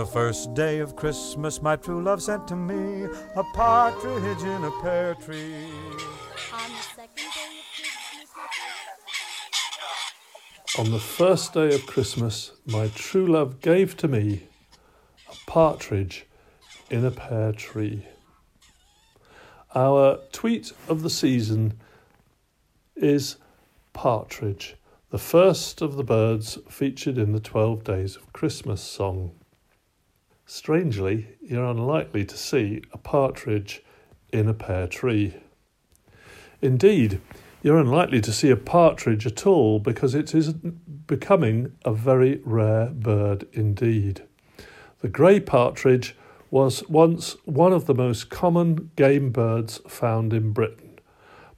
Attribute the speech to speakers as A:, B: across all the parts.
A: the first day of Christmas, my true love sent to me a partridge in a pear tree.
B: On the first day of Christmas, my true love gave to me a partridge in a pear tree. Our tweet of the season is partridge, the first of the birds featured in the 12 Days of Christmas song. Strangely, you're unlikely to see a partridge in a pear tree. Indeed, you're unlikely to see a partridge at all because it is becoming a very rare bird indeed. The grey partridge was once one of the most common game birds found in Britain,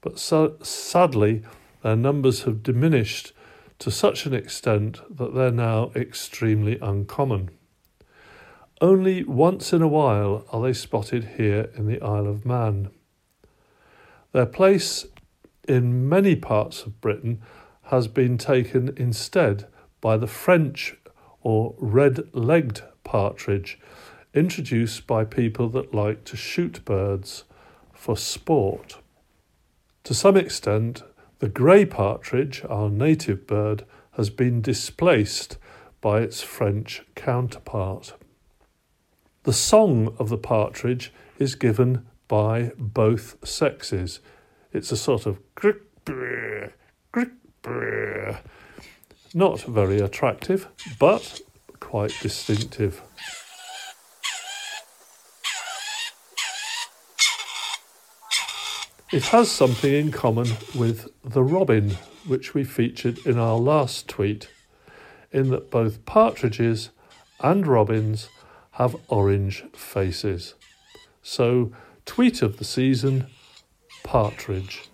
B: but so, sadly, their numbers have diminished to such an extent that they're now extremely uncommon. Only once in a while are they spotted here in the Isle of Man. Their place in many parts of Britain has been taken instead by the French or red legged partridge, introduced by people that like to shoot birds for sport. To some extent, the grey partridge, our native bird, has been displaced by its French counterpart. The song of the partridge is given by both sexes. It's a sort of crick crick not very attractive, but quite distinctive. It has something in common with the robin, which we featured in our last tweet, in that both partridges and robins have orange faces. So, tweet of the season partridge.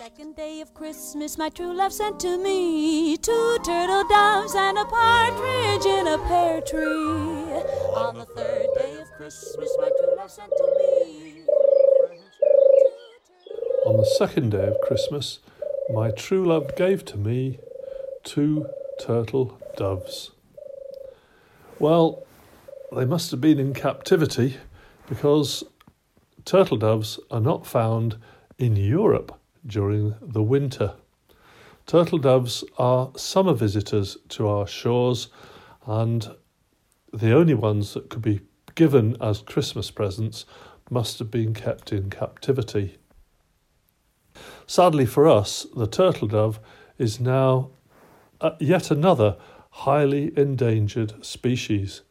C: second day of Christmas, my true love sent to me two turtle doves and a partridge in a pear tree. On the third day of Christmas, my true love sent to me.
B: On the second day of Christmas, my true love gave to me two turtle doves. Well, they must have been in captivity because turtle doves are not found in Europe during the winter. Turtle doves are summer visitors to our shores and the only ones that could be given as Christmas presents must have been kept in captivity. Sadly for us, the turtle dove is now uh, yet another highly endangered species.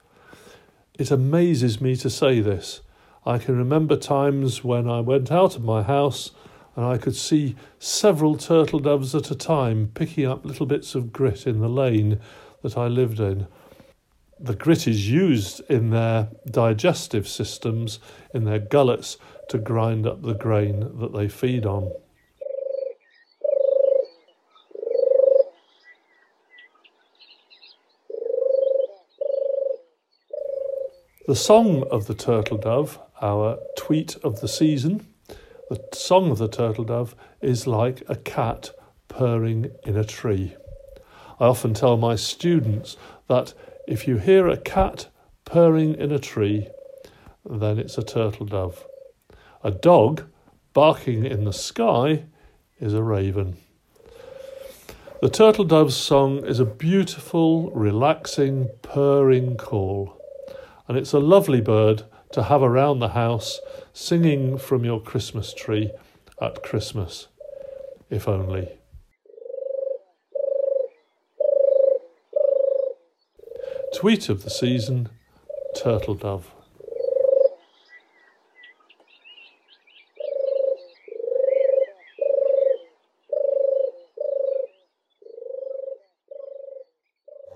B: It amazes me to say this. I can remember times when I went out of my house and I could see several turtle doves at a time picking up little bits of grit in the lane that I lived in. The grit is used in their digestive systems, in their gullets, to grind up the grain that they feed on. The song of the turtle dove, our tweet of the season, the song of the turtle dove is like a cat purring in a tree. I often tell my students that if you hear a cat purring in a tree, then it's a turtle dove. A dog barking in the sky is a raven. The turtle dove's song is a beautiful, relaxing, purring call, and it's a lovely bird to have around the house singing from your Christmas tree at Christmas, if only. Tweet of the season Turtle Dove.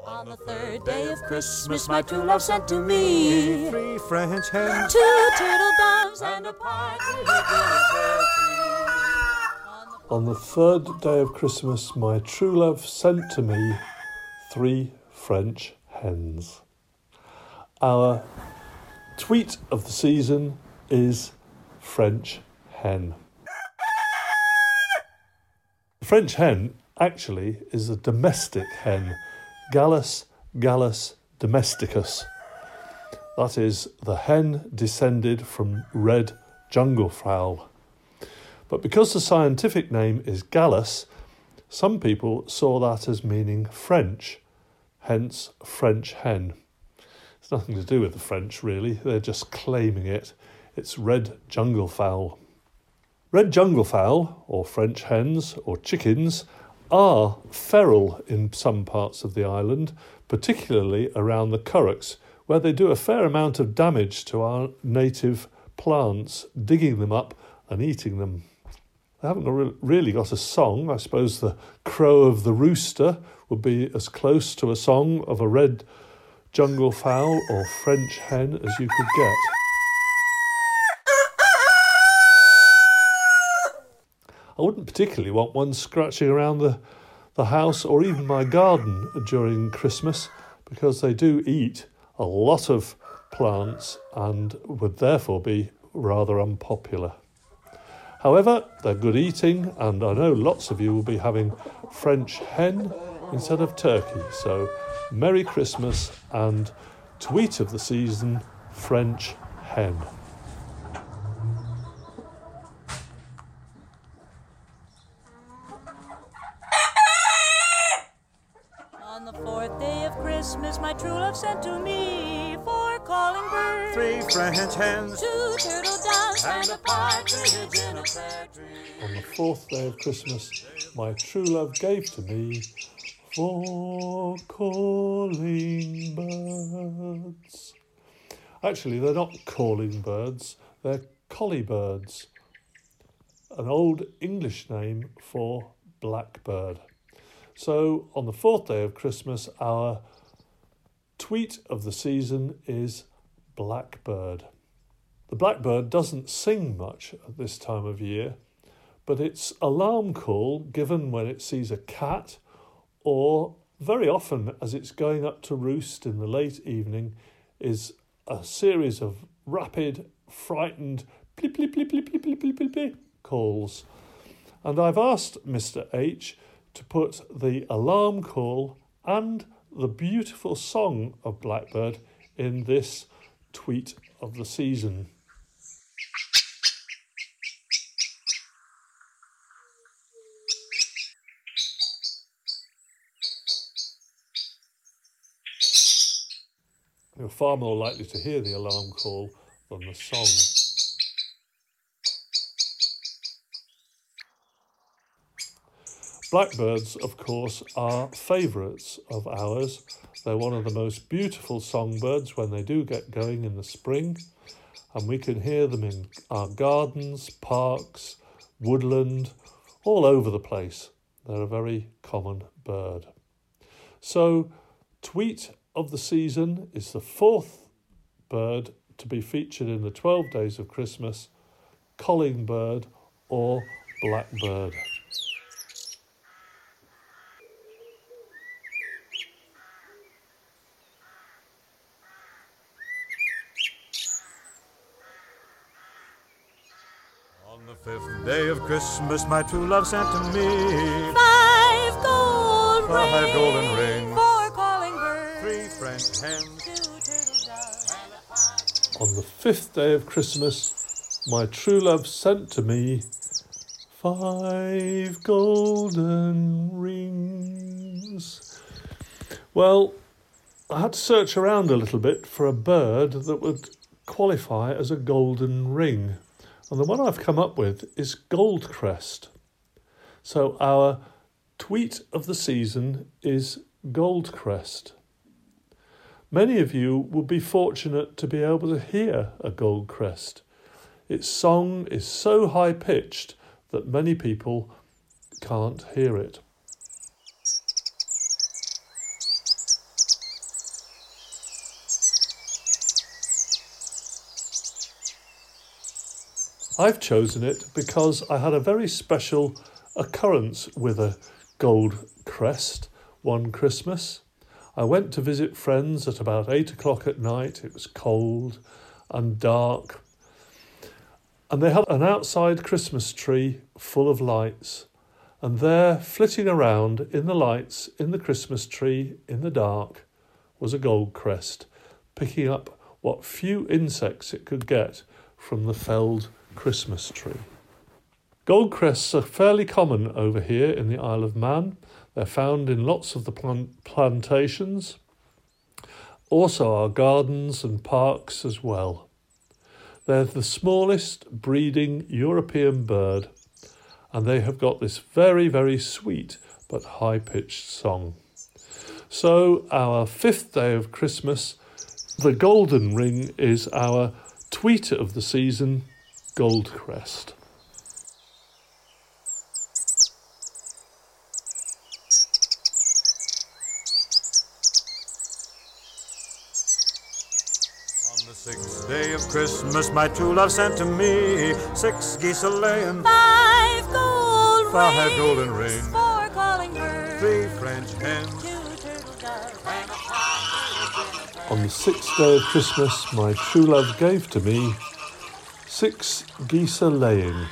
C: On the third day of Christmas, my true love sent to me
A: Three French hens.
C: two turtle doves and a partridge in a pear tree.
B: On the third day of Christmas, my true love sent to me three French hens. Our tweet of the season is French hen. The French hen actually is a domestic hen, Gallus gallus domesticus. That is the hen descended from red jungle fowl. But because the scientific name is Gallus, some people saw that as meaning French, hence French hen. It's nothing to do with the French, really, they're just claiming it. It's red jungle fowl. Red jungle fowl, or French hens, or chickens, are feral in some parts of the island, particularly around the curraghs, where they do a fair amount of damage to our native plants, digging them up and eating them. They haven't really got a song. I suppose the crow of the rooster would be as close to a song of a red jungle fowl or French hen as you could get. I wouldn't particularly want one scratching around the, the house or even my garden during Christmas because they do eat a lot of plants and would therefore be rather unpopular. However, they're good eating, and I know lots of you will be having French hen instead of turkey. So, Merry Christmas and tweet of the season French hen. Fourth day of Christmas, my true love gave to me four calling birds. Actually, they're not calling birds, they're collie birds, an old English name for blackbird. So, on the fourth day of Christmas, our tweet of the season is Blackbird. The blackbird doesn't sing much at this time of year, but its alarm call given when it sees a cat or very often as it's going up to roost in the late evening is a series of rapid, frightened plip, plip, plip, plip, plip, plip, plip, plip, plip calls. And I've asked Mr. H to put the alarm call and the beautiful song of Blackbird in this tweet of the season. You're far more likely to hear the alarm call than the song. Blackbirds, of course, are favourites of ours. They're one of the most beautiful songbirds when they do get going in the spring, and we can hear them in our gardens, parks, woodland, all over the place. They're a very common bird. So, tweet of the season is the fourth bird to be featured in the 12 days of Christmas, calling bird or blackbird.
A: On the Fifth day of Christmas, my true love sent to me
C: five gold
A: five
C: rings,
A: golden rings,
B: On the fifth day of Christmas, my true love sent to me five golden rings. Well, I had to search around a little bit for a bird that would qualify as a golden ring. And the one I've come up with is Goldcrest. So our tweet of the season is Goldcrest. Many of you will be fortunate to be able to hear a Goldcrest. Its song is so high pitched that many people can't hear it. I've chosen it because I had a very special occurrence with a gold crest one Christmas. I went to visit friends at about eight o'clock at night. It was cold and dark. And they had an outside Christmas tree full of lights. And there, flitting around in the lights, in the Christmas tree, in the dark, was a goldcrest, picking up what few insects it could get from the felled Christmas tree. Goldcrests are fairly common over here in the Isle of Man. They're found in lots of the plant- plantations, also our gardens and parks as well. They're the smallest breeding European bird, and they have got this very, very sweet but high pitched song. So, our fifth day of Christmas, the golden ring is our tweet of the season, Goldcrest.
A: On the day of Christmas, my true love sent to me six geese a laying,
C: Five gold
A: Five
C: rings,
A: golden rings.
C: four calling birds,
A: three French hens,
C: two turtle doves, and a partridge in a
B: On the sixth day of Christmas, my true love gave to me six geese a laying.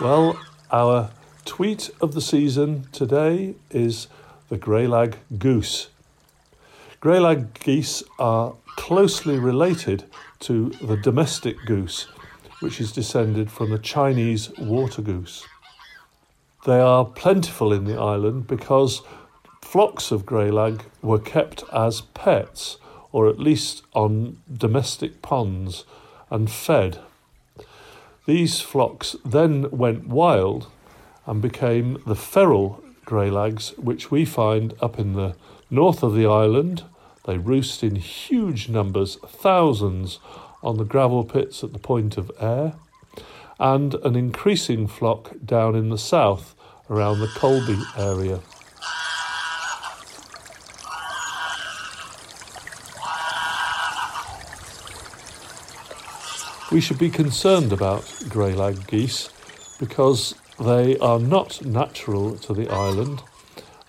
B: Well, our tweet of the season today is the greylag goose. Greylag geese are closely related to the domestic goose, which is descended from the Chinese water goose. They are plentiful in the island because flocks of greylag were kept as pets or at least on domestic ponds and fed. These flocks then went wild and became the feral greylags, which we find up in the north of the island. They roost in huge numbers, thousands, on the gravel pits at the Point of Ayre, and an increasing flock down in the south around the Colby area. We should be concerned about greylag geese because they are not natural to the island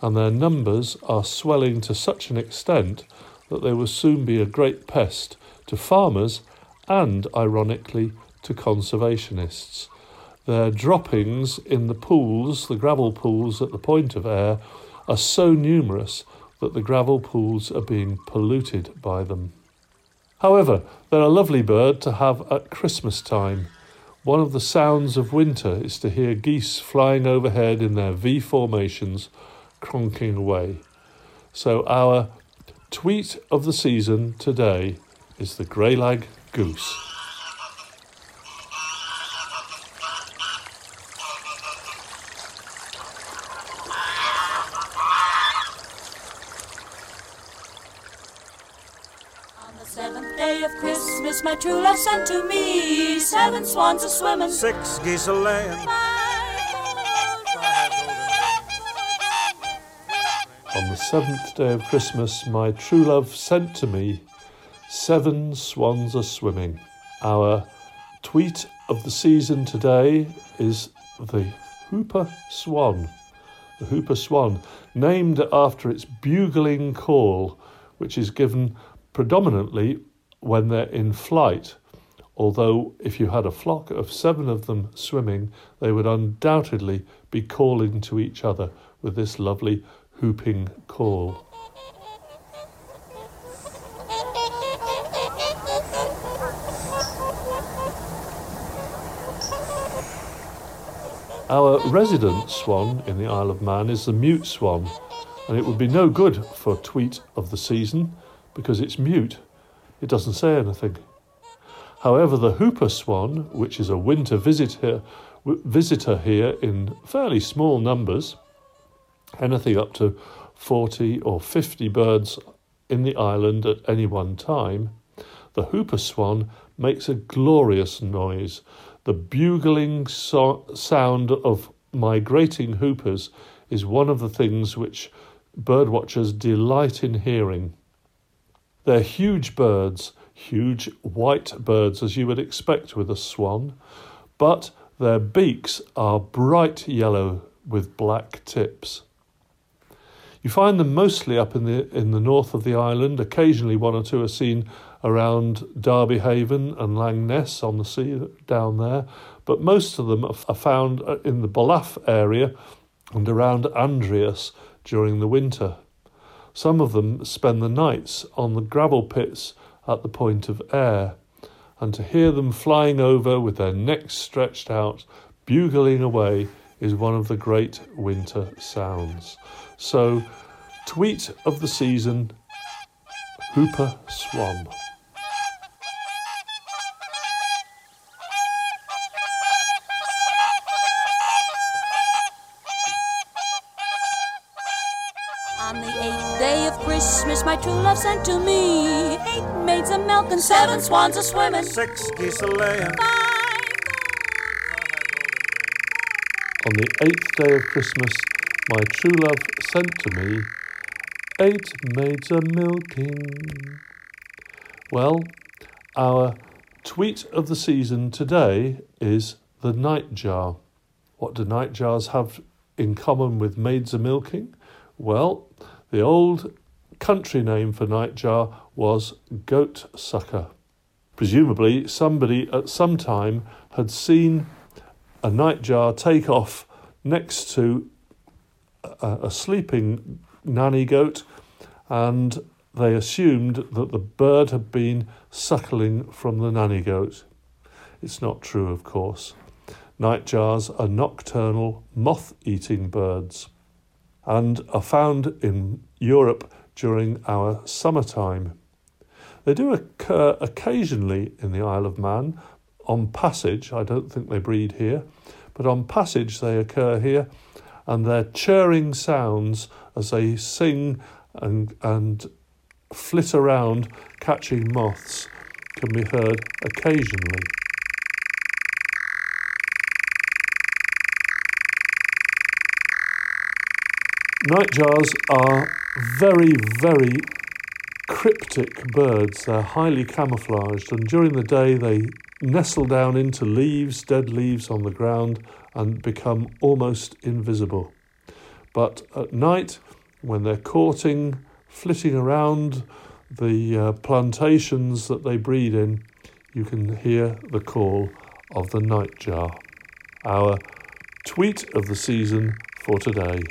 B: and their numbers are swelling to such an extent that they will soon be a great pest to farmers and, ironically, to conservationists. Their droppings in the pools, the gravel pools at the Point of Ayre, are so numerous that the gravel pools are being polluted by them. However, they're a lovely bird to have at Christmas time. One of the sounds of winter is to hear geese flying overhead in their V formations, cronking away. So, our tweet of the season today is the greylag goose.
C: On the seventh day of Christmas, my true love sent to me seven swans a swimming.
A: six geese a laying,
B: seventh day of Christmas, my true love sent to me seven swans are swimming. Our tweet of the season today is the Whooper Swan. The Whooper Swan, named after its bugling call, which is given predominantly when they're in flight. Although, if you had a flock of seven of them swimming, they would undoubtedly be calling to each other with this lovely whooping call. Our resident swan in the Isle of Man is the mute swan, and it would be no good for tweet of the season because it's mute. It doesn't say anything. However, the whooper swan, which is a winter visitor, w- visitor here in fairly small numbers, anything up to 40 or 50 birds in the island at any one time, the whooper swan makes a glorious noise. The bugling so- sound of migrating whoopers is one of the things which birdwatchers delight in hearing. They're huge birds, huge white birds as you would expect with a swan, but their beaks are bright yellow with black tips. You find them mostly up in the in the north of the island. Occasionally, one or two are seen around Derby Haven and Langness on the sea down there, but most of them are found uh, in the Ballaugh area and around Andreas during the winter. Some of them spend the nights on the gravel pits at the Point of Ayre, and to hear them flying over with their necks stretched out, bugling away, is one of the great winter sounds. So, tweet of the season Whooper Swan.
C: On the eighth day of Christmas, my true love sent to me eight maids of milk and seven swans a swimming.
A: Six geese a laying.
C: Five
B: On the eighth day of Christmas, my true love sent to me eight maids a milking. Well, our tweet of the season today is the nightjar. What do nightjars have in common with maids a milking? Well, the old country name for nightjar was goat sucker. Presumably, somebody at some time had seen a nightjar take off next to a, a sleeping nanny goat, and they assumed that the bird had been suckling from the nanny goat. It's not true, of course. Nightjars are nocturnal, moth eating birds and are found in Europe during our summertime. They do occur occasionally in the Isle of Man on passage. I don't think they breed here, but on passage they occur here, and their churring sounds as they sing and, and flit around catching moths can be heard occasionally. Nightjars are very, very cryptic birds. They're highly camouflaged, and during the day they nestle down into leaves, dead leaves on the ground, and become almost invisible. But at night, when they're courting, flitting around the uh, plantations that they breed in, you can hear the call of the nightjar. Our tweet of the season for today.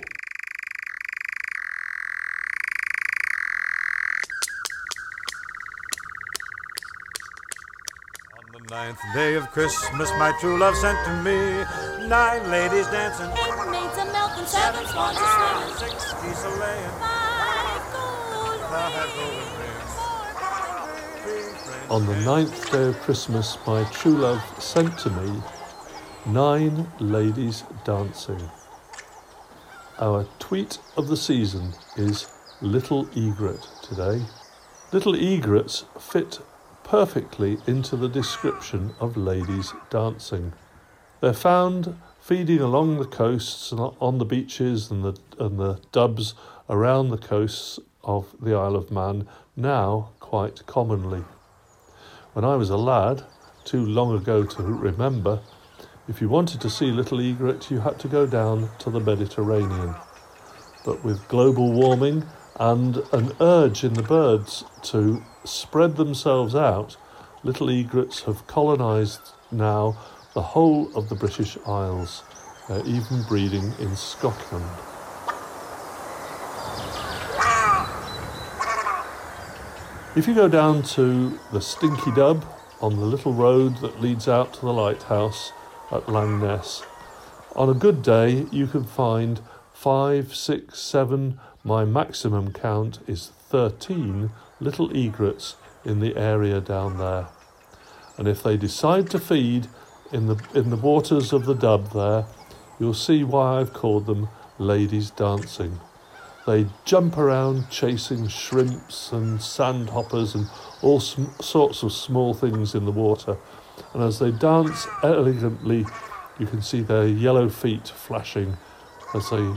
A: On the ninth day of Christmas, my true love sent to me nine ladies dancing,
C: Eight maids of milk seven swans a swimming.
A: six geese a laying,
C: Five gold rings, four rings.
B: On the ninth day of Christmas, my true love sent to me nine ladies dancing. Our tweet of the season is Little Egret today. Little egrets fit perfectly into the description of ladies dancing. They're found feeding along the coasts and on the beaches and the, and the dubs around the coasts of the Isle of Man now quite commonly. When I was a lad, too long ago to remember, if you wanted to see little egret, you had to go down to the Mediterranean. But with global warming and an urge in the birds to spread themselves out, little egrets have colonised now the whole of the British Isles. They're even breeding in Scotland. If you go down to the Stinky Dub on the little road that leads out to the lighthouse at Langness, on a good day you can find five, six, seven, my maximum count is 13 little egrets in the area down there. And if they decide to feed in the, in the waters of the Dub there, you'll see why I've called them ladies dancing. They jump around chasing shrimps and sandhoppers and all sm- sorts of small things in the water. And as they dance elegantly, you can see their yellow feet flashing as they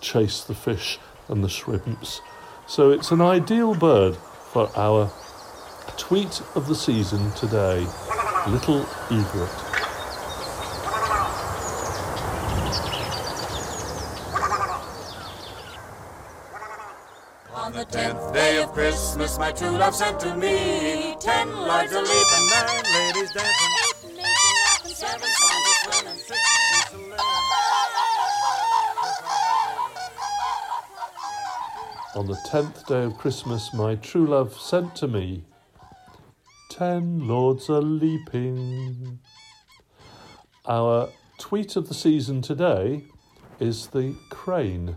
B: chase the fish and the shrimps. So it's an ideal bird for our tweet of the season today Little Egret.
C: On the tenth day of Christmas, my true love sent to me ten lords a leaping,
A: nine ladies dancing,
C: eight maids a milk, and seven swans a swimming.
A: six geese a laying,
B: On the tenth day of Christmas, my true love sent to me ten lords a leaping. Our tweet of the season today is the crane.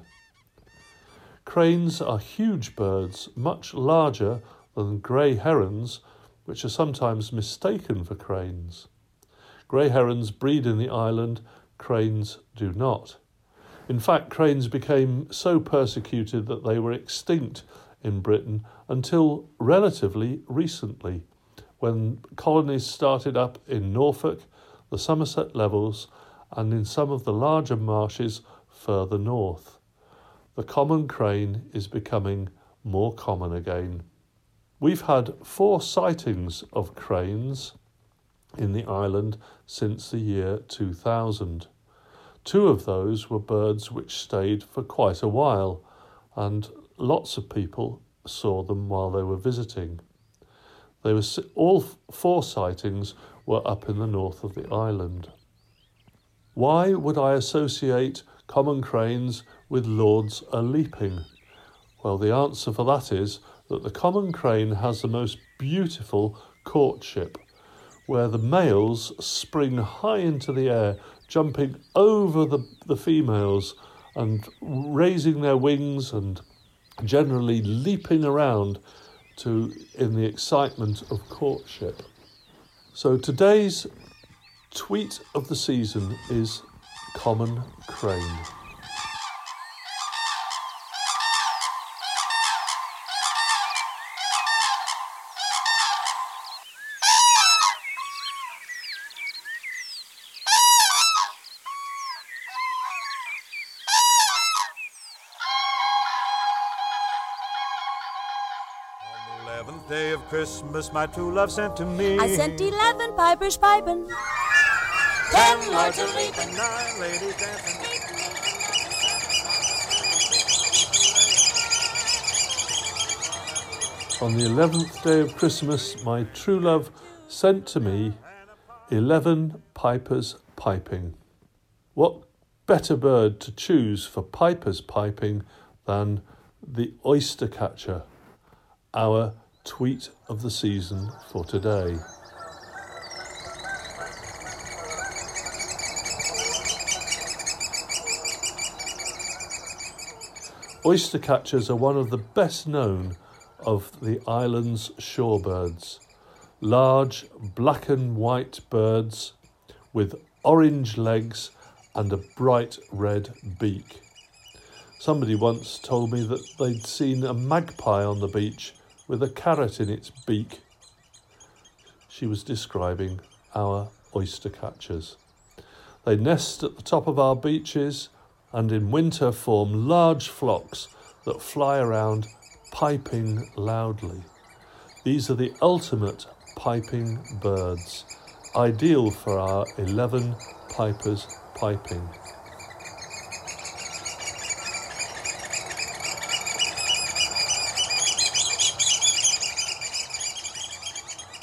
B: Cranes are huge birds, much larger than grey herons, which are sometimes mistaken for cranes. Grey herons breed in the island, cranes do not. In fact, cranes became so persecuted that they were extinct in Britain until relatively recently, when colonies started up in Norfolk, the Somerset Levels, and in some of the larger marshes further north. The common crane is becoming more common again. We've had four sightings of cranes in the island since the year 2000. Two of those were birds which stayed for quite a while, and lots of people saw them while they were visiting. They were all four sightings were up in the north of the island. Why would I associate common cranes with lords a leaping? Well, the answer for that is that the common crane has the most beautiful courtship, where the males spring high into the air, jumping over the, the females and raising their wings and generally leaping around to in the excitement of courtship. So today's tweet of the season is common crane.
A: Christmas, my true love sent to me.
C: I sent eleven pipers piping,
A: ten lords a leaping, nine ladies dancing.
B: On the eleventh day of Christmas, my true love sent to me eleven pipers piping. What better bird to choose for pipers piping than the oyster catcher, our tweet of the season for today. Oyster catchers are one of the best known of the island's shorebirds. Large black and white birds with orange legs and a bright red beak. Somebody once told me that they'd seen a magpie on the beach with a carrot in its beak. She was describing our oyster catchers. They nest at the top of our beaches and in winter form large flocks that fly around piping loudly. These are the ultimate piping birds, ideal for our 11 pipers piping.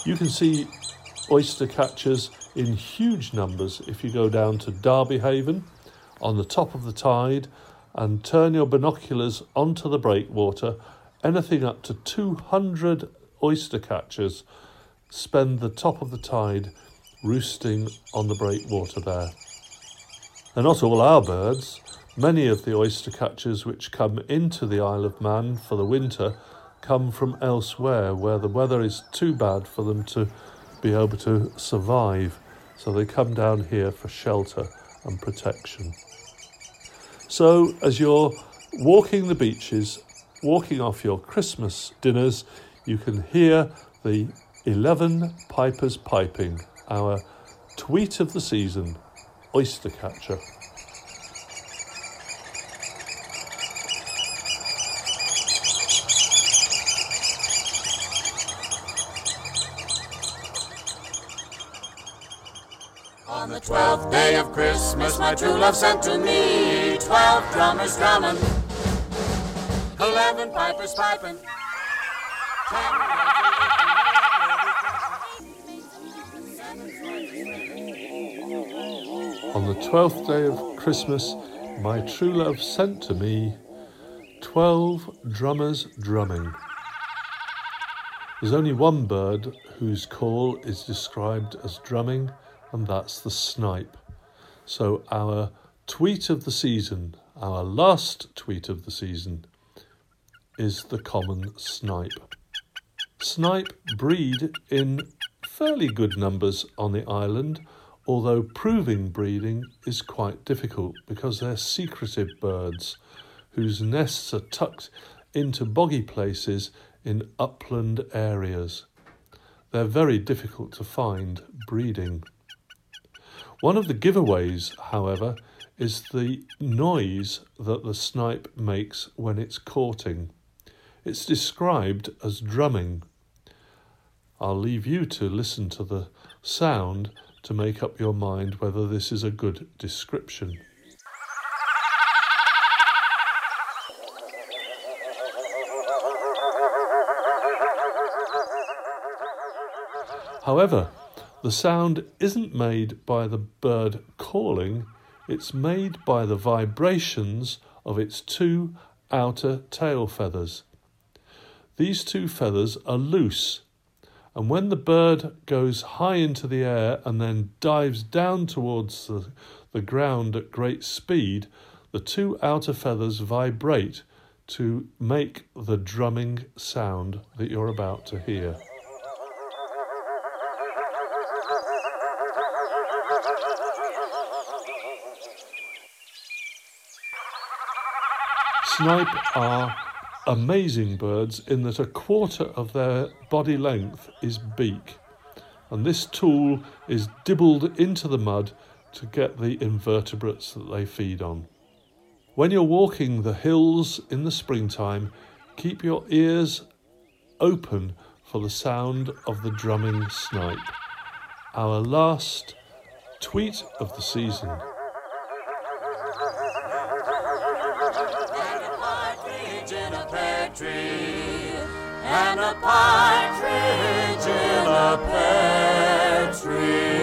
B: You can see oyster catchers in huge numbers if you go down to Derby Haven on the top of the tide and turn your binoculars onto the breakwater. Anything up to 200 oyster catchers spend the top of the tide roosting on the breakwater there. And not all our birds. Many of the oyster catchers which come into the Isle of Man for the winter come from elsewhere where the weather is too bad for them to be able to survive. So they come down here for shelter and protection. So as you're walking the beaches, walking off your Christmas dinners, you can hear the 11 pipers piping, our tweet of the season, oyster catcher.
D: Twelfth day of Christmas, my true love sent to me twelve drummers drumming, eleven pipers piping.
B: On the twelfth day of Christmas, my true love sent to me Twelve drummers drumming. There's only one bird whose call is described as drumming, and that's the snipe. So, our tweet of the season, our last tweet of the season, is the common snipe. Snipe breed in fairly good numbers on the island, although proving breeding is quite difficult because they're secretive birds whose nests are tucked into boggy places in upland areas. They're very difficult to find breeding. One of the giveaways, however, is the noise that the snipe makes when it's courting. It's described as drumming. I'll leave you to listen to the sound to make up your mind whether this is a good description. However, the sound isn't made by the bird calling, it's made by the vibrations of its two outer tail feathers. These two feathers are loose, and when the bird goes high into the air and then dives down towards the, the ground at great speed, the two outer feathers vibrate to make the drumming sound that you're about to hear. Snipe are amazing birds in that a quarter of their body length is beak, and this tool is dibbled into the mud to get the invertebrates that they feed on. When you're walking the hills in the springtime, keep your ears open for the sound of the drumming snipe our last tweet of the season.
D: and a partridge in a pear tree.